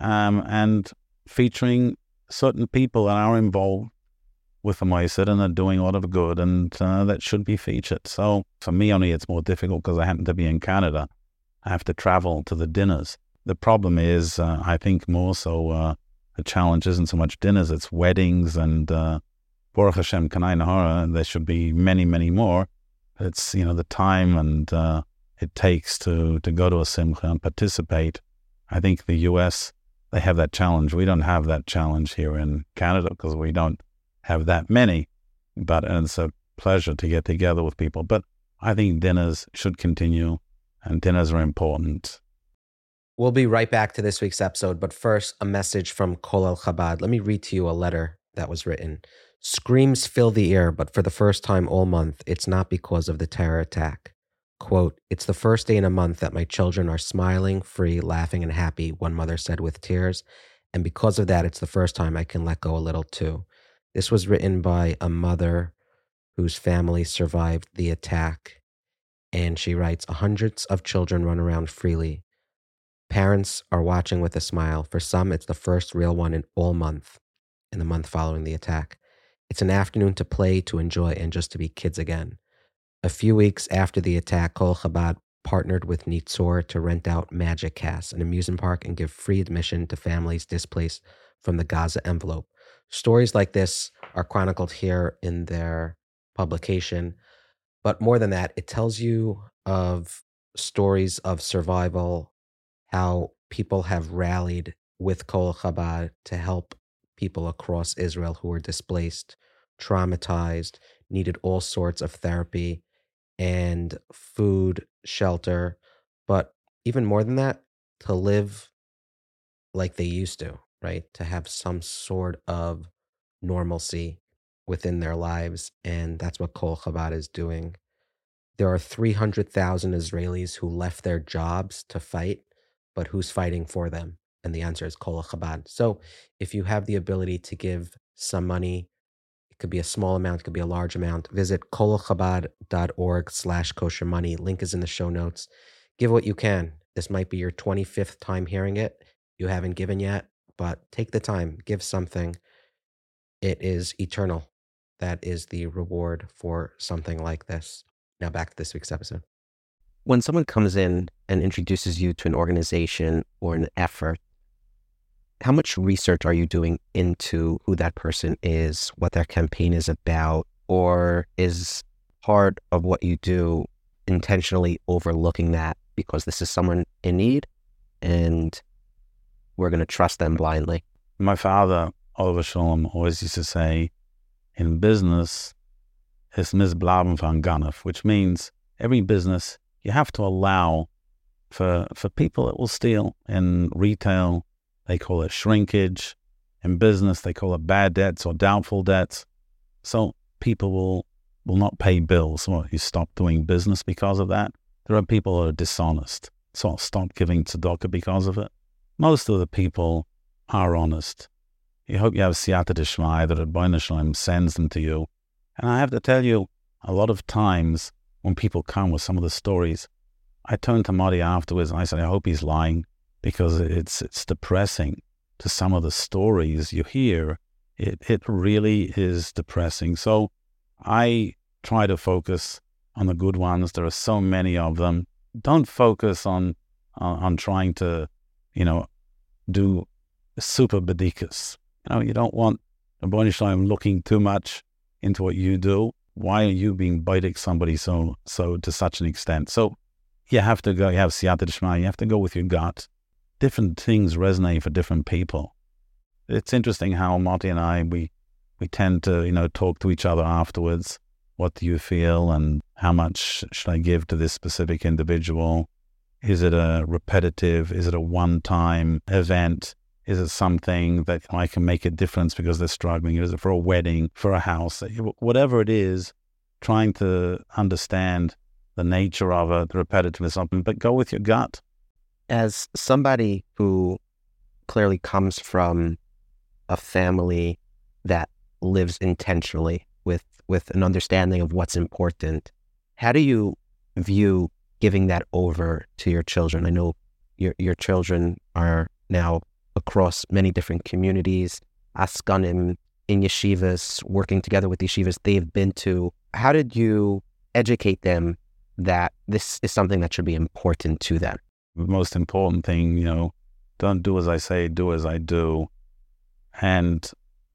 C: um, and featuring certain people that are involved with the Moisad and are doing a lot of good and uh, that should be featured. So for me only it's more difficult because I happen to be in Canada. I have to travel to the dinners. The problem is, uh, I think more so uh, the challenge isn't so much dinners, it's weddings and uh, Baruch Hashem Kanai Nahara. There should be many, many more. It's, you know, the time and uh, it takes to, to go to a simcha and participate. I think the U.S., they have that challenge. We don't have that challenge here in Canada because we don't have that many. But it's a pleasure to get together with people. But I think dinners should continue and dinners are important.
A: We'll be right back to this week's episode, but first, a message from Colel Chabad. Let me read to you a letter that was written. Screams fill the air, but for the first time all month, it's not because of the terror attack. Quote, It's the first day in a month that my children are smiling, free, laughing, and happy, one mother said with tears. And because of that, it's the first time I can let go a little too. This was written by a mother whose family survived the attack and she writes Hundreds of children run around freely. Parents are watching with a smile. For some, it's the first real one in all month, in the month following the attack. It's an afternoon to play, to enjoy, and just to be kids again. A few weeks after the attack, Kol Chabad partnered with Nitzor to rent out Magic Cast, an amusement park, and give free admission to families displaced from the Gaza envelope. Stories like this are chronicled here in their publication. But more than that, it tells you of stories of survival, how people have rallied with Kol Chabad to help people across Israel who were displaced, traumatized, needed all sorts of therapy and food, shelter, but even more than that, to live like they used to, right? To have some sort of normalcy within their lives. And that's what Kol Chabad is doing. There are 300,000 Israelis who left their jobs to fight, but who's fighting for them? And the answer is Kol Chabad. So if you have the ability to give some money, could be a small amount, could be a large amount. Visit kolachabad.org slash kosher money. Link is in the show notes. Give what you can. This might be your 25th time hearing it. You haven't given yet, but take the time, give something. It is eternal. That is the reward for something like this. Now back to this week's episode.
B: When someone comes in and introduces you to an organization or an effort, how much research are you doing into who that person is, what their campaign is about, or is part of what you do intentionally overlooking that because this is someone in need and we're going to trust them blindly?
C: My father, alav hashalom, always used to say, in business, it's misblaben van ganef, which means every business you have to allow for for people that will steal. In retail, they call it shrinkage. In business, they call it bad debts or doubtful debts. So people will will not pay bills. Well, you stop doing business because of that. There are people who are dishonest. So I'll stop giving tzedakah because of it. Most of the people are honest. You hope you have siyata dishmai that Ribbono Shel Olam sends them to you. And I have to tell you, a lot of times when people come with some of the stories, I turn to Marty afterwards and I say, I hope he's lying because it's it's depressing to some of the stories you hear. It it really is depressing. So I try to focus on the good ones. There are so many of them. Don't focus on on, on trying to, you know, do super bedikas. You know, you don't want a Shalom looking too much into what you do. Why are you being biting somebody so so to such an extent? So you have to go. You have siyata d'shma. You have to go with your gut different things resonate for different people. It's interesting how Marty and I we we tend to you know talk to each other afterwards. What do you feel, and how much should I give to this specific individual? Is it a repetitive? Is it a one-time event? Is it something that I can make a difference because they're struggling? Is it for a wedding, for a house, whatever it is? Trying to understand the nature of it, the repetitiveness of it, but go with your gut
B: as somebody who clearly comes from a family that lives intentionally with with an understanding of what's important, how do you view giving that over to your children? I know your your children are now across many different communities, askanim in yeshivas, working together with yeshivas they've been to. How did you educate them that this is something that should be important to them?
C: The most important thing, you know, don't do as I say, do as I do, and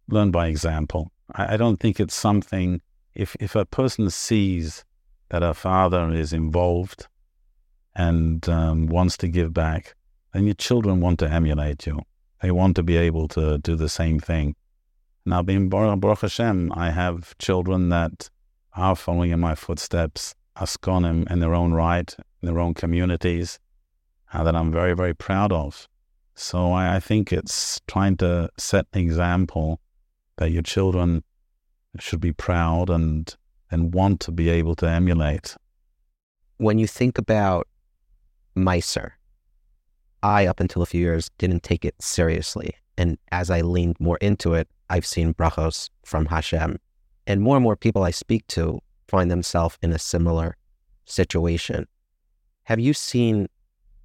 C: learn by example. I, I don't think it's something, if, if a person sees that a father is involved and um, wants to give back, then your children want to emulate you. They want to be able to do the same thing. Now, being Baruch Hashem, I have children that are following in my footsteps, askonim in their own right, in their own communities uh, that I'm very, very proud of. So I, I think it's trying to set an example that your children should be proud and and want to be able to emulate.
B: When you think about Meiser, I, up until a few years, didn't take it seriously. And as I leaned more into it, I've seen brachos from Hashem. And more and more people I speak to find themselves in a similar situation. Have you seen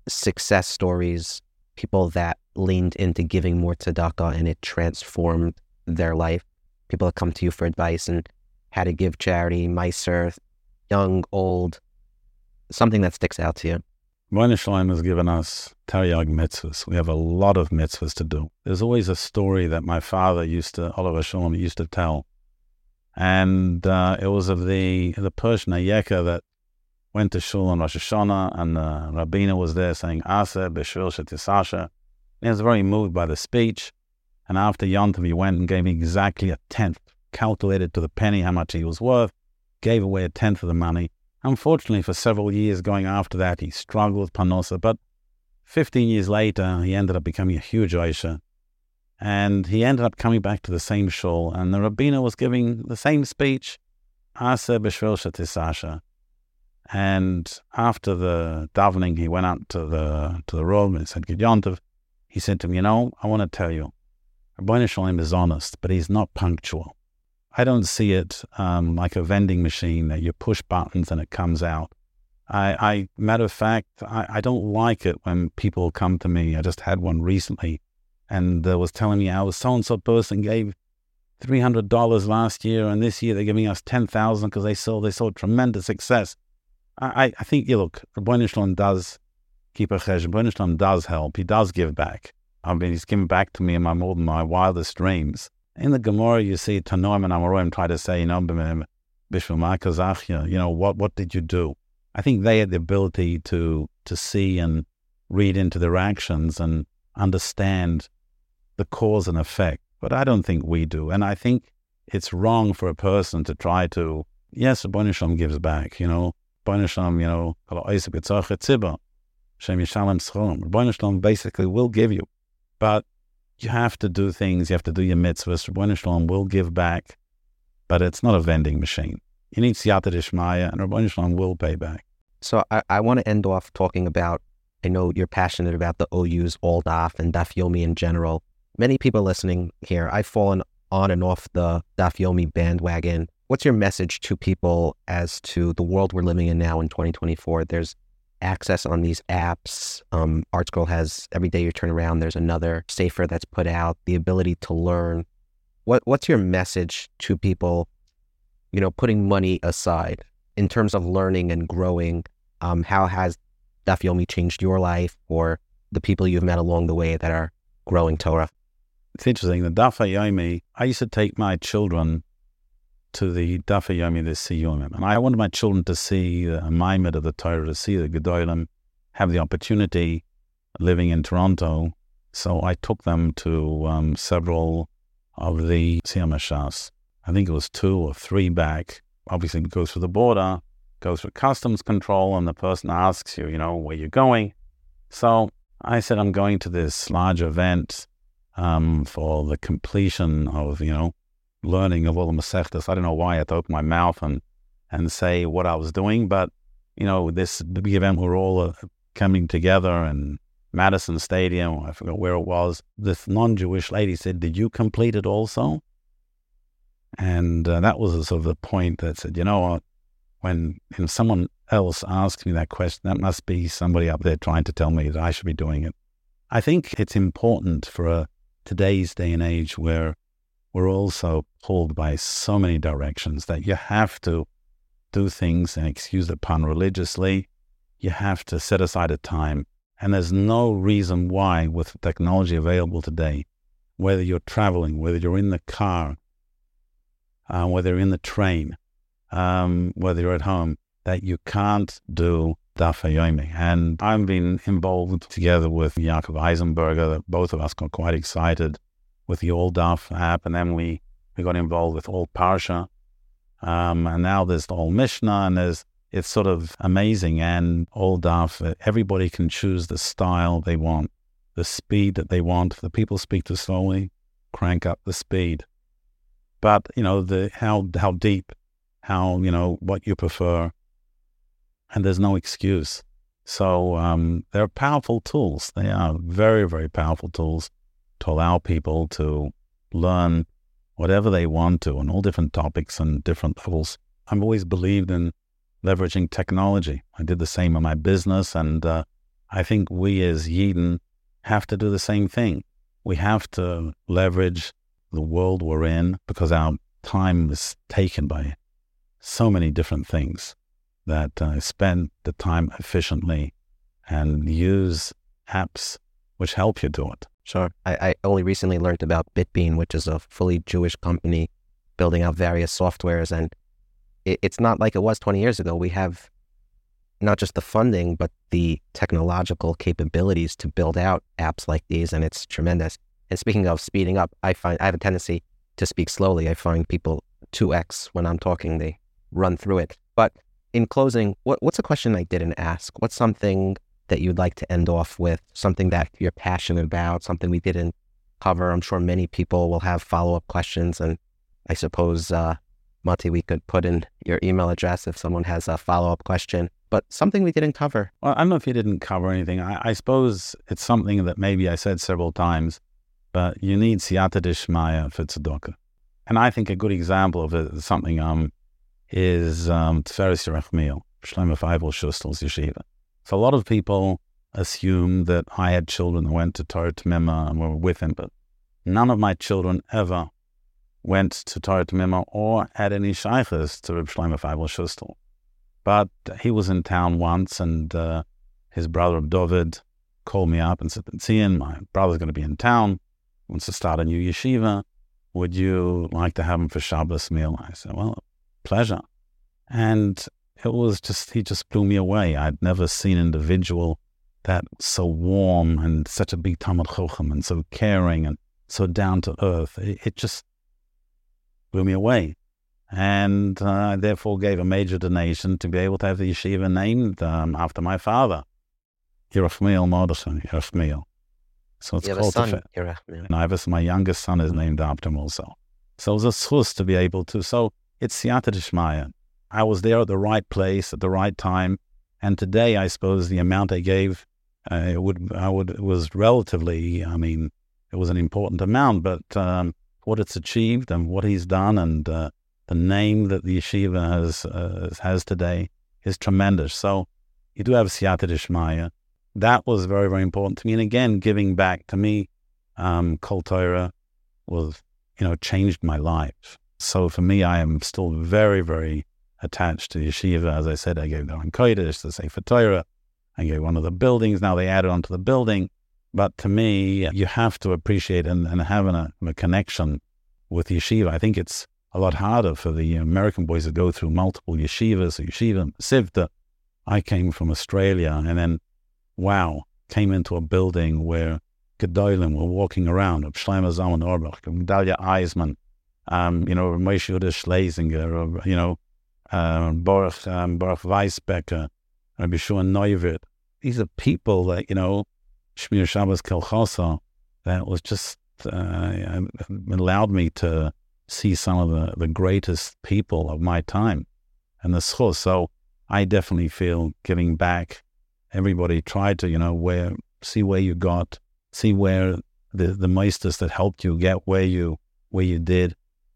B: success stories, people that leaned into giving more tzedakah and it transformed their life. People that come to you for advice and how to give charity, Meiser, young, old, something that sticks out to you.
C: Shel has given us Taryag mitzvahs. We have a lot of mitzvahs to do. There's always a story that my father used to, alav hashalom, used to tell. And uh, it was of the the Persian Ayeka that went to shul on Rosh Hashanah, and the uh, Rabbiner was there saying, Asa b'shul shetisasha. He was very moved by the speech. And after Yontiv, he went and gave exactly a tenth, calculated to the penny how much he was worth, gave away a tenth of the money. Unfortunately, for several years going after that, he struggled with Panosa, but 15 years later, he ended up becoming a huge Aisha. And he ended up coming back to the same shul, and the Rabbiner was giving the same speech, Asa b'shul shetisasha. And after the davening, he went out to the to the room and said Gidyontov. He said to me, You know, I want to tell you, Ribbono Shel Olam is honest, but he's not punctual. I don't see it um, like a vending machine that you push buttons and it comes out. I, I matter of fact, I, I don't like it when people come to me. I just had one recently and uh, was telling me I was so and so person gave three hundred dollars last year, and this year they're giving us ten thousand because they saw they saw tremendous success. I, I think you look, Rabbi does keep a chesh. Rabbi does help. He does give back. I mean, he's given back to me in my more than my wildest dreams. In the Gemara, you see Tanoim and Amorim try to say, you know, you know, what what did you do? I think they had the ability to to see and read into their actions and understand the cause and effect. But I don't think we do. And I think it's wrong for a person to try to, yes, Bonisham gives back, you know, You know, Bonisham basically will give you. But you have to do things, you have to do your mitzvahs. Bonisham will give back, but it's not a vending machine. You need Siyata Dishmaya, and Ribbono Shel Olam will pay back.
B: So I, I want to end off talking about I know you're passionate about the OU's All Daf and DAF Yomi in general. Many people listening here, I've fallen on and off the DAF Yomi bandwagon. What's your message to people as to the world we're living in now in 2024? There's access on these apps. Um, ArtScroll has every day you turn around, there's another sefer that's put out. The ability to learn. What What's your message to people? You know, putting money aside in terms of learning and growing. Um, how has Daf Yomi changed your life or the people you've met along the way that are growing Torah?
C: It's interesting. The Daf Yomi, I used to take my children to the Daf Yomi, the Siyumim. And I wanted my children to see the Maimed of the Torah, to see the Gedolim, have the opportunity living in Toronto. So I took them to um, several of the Siyum HaShas. I think it was two or three back. Obviously, it goes through the border goes through customs control and the person asks you, you know, where you're going. So I said, I'm going to this large event um, for the completion of, you know, learning of all the Masechtas. I don't know why I had to open my mouth and, and say what I was doing, but, you know, this event, we're all uh, coming together and Madison Stadium, I forgot where it was. This non Jewish lady said, Did you complete it also? And uh, that was sort of the point that said, You know what? when someone else asks me that question, that must be somebody up there trying to tell me that I should be doing it. I think it's important for a, today's day and age where we're also pulled by so many directions that you have to do things and excuse the pun religiously. You have to set aside a time. And there's no reason why, with technology available today, whether you're traveling, whether you're in the car, uh, whether you're in the train, um, whether you're at home, that you can't do Daf Yomi. And I've been involved together with Jakob Eisenberger. Both of us got quite excited with the All Daf app, and then we, we got involved with All Parsha. Um, and now there's the All Mishnah, and there's it's sort of amazing. And All Daf, everybody can choose the style they want, the speed that they want. If The people speak too slowly, crank up the speed. But you know the how how deep how, you know, what you prefer. And there's no excuse. So um, they're powerful tools. They are very, very powerful tools to allow people to learn whatever they want to on all different topics and different levels. I've always believed in leveraging technology. I did the same in my business. And uh, I think we as Yidden have to do the same thing. We have to leverage the world we're in because our time is taken by so many different things that uh, spend the time efficiently and use apps which help you do it.
B: Sure. I, I only recently learned about Bitbean, which is a fully Jewish company building out various softwares. And it, it's not like it was 20 years ago. We have not just the funding, but the technological capabilities to build out apps like these. And it's tremendous. And speaking of speeding up, I find I have a tendency to speak slowly. I find people 2x when I'm talking. They run through it. But in closing, what, what's a question I didn't ask? What's something that you'd like to end off with? Something that you're passionate about, something we didn't cover? I'm sure many people will have follow up questions. And I suppose, uh, Monty, we could put in your email address if someone has a follow up question. but something we didn't cover.
C: Well, I don't know if you didn't cover anything. I, I suppose it's something that maybe I said several times, but you need siyata dishmaya for tzedakah. And I think a good example of it, something um, is um, Tiferes Yerachmiel, Shlomo Feivel Schustal's yeshiva. So a lot of people assume that I had children that went to Torah Tamima and were with him, but none of my children ever went to Torah Tamima or had any shaykhs to Reb Shlomo Feivel Schustal. But he was in town once, and uh, his brother David called me up and said, "Zion, my brother's going to be in town, wants to start a new yeshiva. Would you like to have him for Shabbos meal? I said, Well, pleasure. And it was just, he just blew me away. I'd never seen an individual that so warm and such a big Talmud Chochem and so caring and so down to earth. It, it just blew me away. And uh, I therefore gave a major donation to be able to have the yeshiva named um, after my father, Yerachmiel Mordechai, Yerachmiel.
B: So it's you called a son, Yerachmiel.
C: And I have a, my youngest son is named after him also. So it was a source to be able to. So it's Siyata Dishmaya. I was there at the right place at the right time. And today, I suppose the amount I gave, uh, it would, I would, it was relatively, I mean, it was an important amount, but um, what it's achieved and what he's done and uh, the name that the yeshiva has, uh, has today is tremendous. So you do have Siyata Dishmaya that was very, very important to me. And again, giving back to me, um, Kol Torah was, you know, changed my life. So for me, I am still very, very attached to yeshiva. As I said, I gave the Kodesh, the Sefer Torah. I gave one of the buildings. Now they added onto the building. But to me, you have to appreciate and, and having a, a connection with yeshiva. I think it's a lot harder for the American boys to go through multiple yeshivas, yeshiva, sivta. I came from Australia and then wow, came into a building where Gedolim were walking around, of Shlomo Zalman Auerbach, Dalia Eisman, um, you know, Moshe Schlesinger, you know, uh, Baruch, um, Baruch Weisbecker, Rabbi Shua Neuwirth. These are people that, you know, Shmir Shabbos Kelchosa, that was just uh, allowed me to see some of the, the greatest people of my time and the schos. So I definitely feel giving back everybody tried to, you know, where see where you got, see where the the meisters that helped you get where you where you did,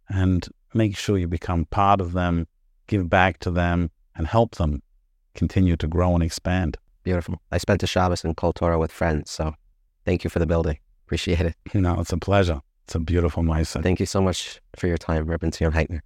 C: and make sure you become part of them, give back to them, and help them continue to grow and expand.
B: Beautiful. I spent a Shabbos in Kol Torah with friends, so thank you for the building. Appreciate it.
C: You know, it's a pleasure. It's a beautiful mindset.
B: Thank you so much for your time, Rebbe Zion Heitner.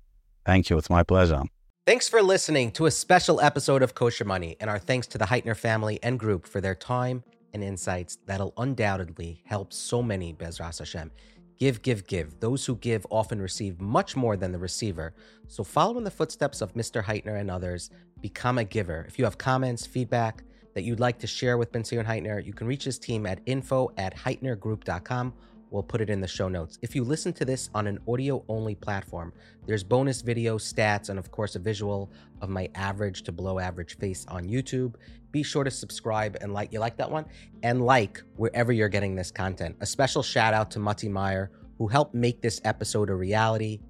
C: Thank you. It's my pleasure.
A: Thanks for listening to a special episode of Kosher Money, and our thanks to the Heitner family and group for their time and insights that'll undoubtedly help so many, Bezras Hashem. Give, give, give. Those who give often receive much more than the receiver. So follow in the footsteps of Mr. Heitner and others. Become a giver. If you have comments, feedback that you'd like to share with Bentzion Heitner, you can reach his team at info at heitnergroup.com We'll put it in the show notes. If you listen to this on an audio only platform, there's bonus video, stats, and of course, a visual of my average to below average face on YouTube. Be sure to subscribe and like. You like that one? And like wherever you're getting this content. A special shout out to Motty Meijer, who helped make this episode a reality.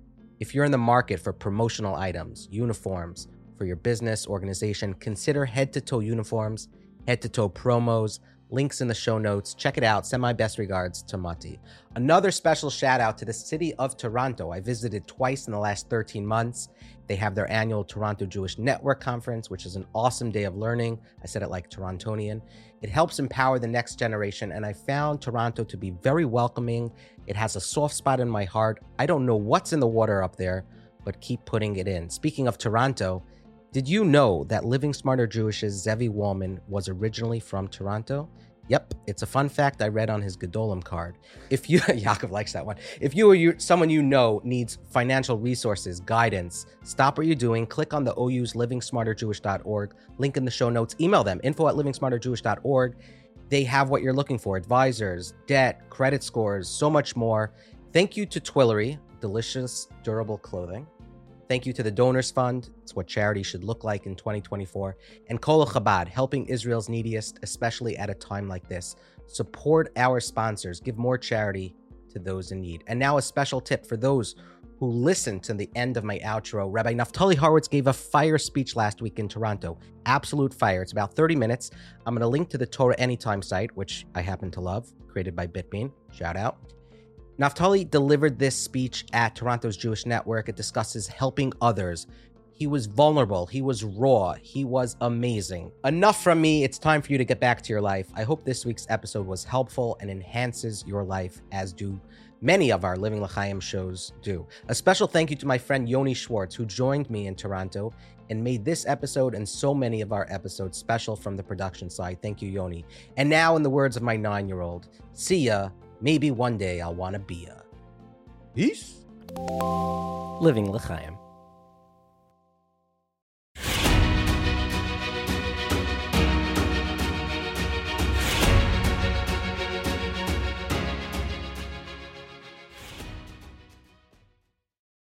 A: If you're in the market for promotional items, uniforms for your business, organization, consider head to toe uniforms, head to toe promos Links in the show notes. Check it out. Send my best regards to Motty. Another special shout out to the city of Toronto. I visited twice in the last 13 months. They have their annual Toronto Jewish Network Conference, which is an awesome day of learning. I said it like Torontonian. It helps empower the next generation, and I found Toronto to be very welcoming. It has a soft spot in my heart. I don't know what's in the water up there, but keep putting it in. Speaking of Toronto, did you know that Living Smarter Jewish's Zevi Wolmark was originally from Toronto? Yep, it's a fun fact I read on his Gedolim card. If you, Yaakov likes that one. If you or you, someone you know needs financial resources, guidance, stop what you're doing, click on the OU's livingsmarterjewish.org, link in the show notes, email them, info at livingsmarterjewish.org. They have what you're looking for advisors, debt, credit scores, so much more. Thank you to Twillory, delicious, durable clothing. Thank you to the Donors Fund. It's what charity should look like in 2024. And Kol Chabad, helping Israel's neediest, especially at a time like this. Support our sponsors. Give more charity to those in need. And now a special tip for those who listened to the end of my outro. Rabbi Naftali Horowitz gave a fire speech last week in Toronto. Absolute fire. It's about 30 minutes. I'm going to link to the Torah Anytime site, which I happen to love, created by Bitbean. Shout out. Naftali delivered this speech at Toronto's Jewish Network. It discusses helping others. He was vulnerable. He was raw. He was amazing. Enough from me. It's time for you to get back to your life. I hope this week's episode was helpful and enhances your life, as do many of our Living L'Chaim shows do. A special thank you to my friend Yoni Schwartz, who joined me in Toronto and made this episode and so many of our episodes special from the production side. Thank you, Yoni. And now, in the words of my nine year old, see ya. Maybe one day I'll want to be a. Peace.
B: Living L'Chaim.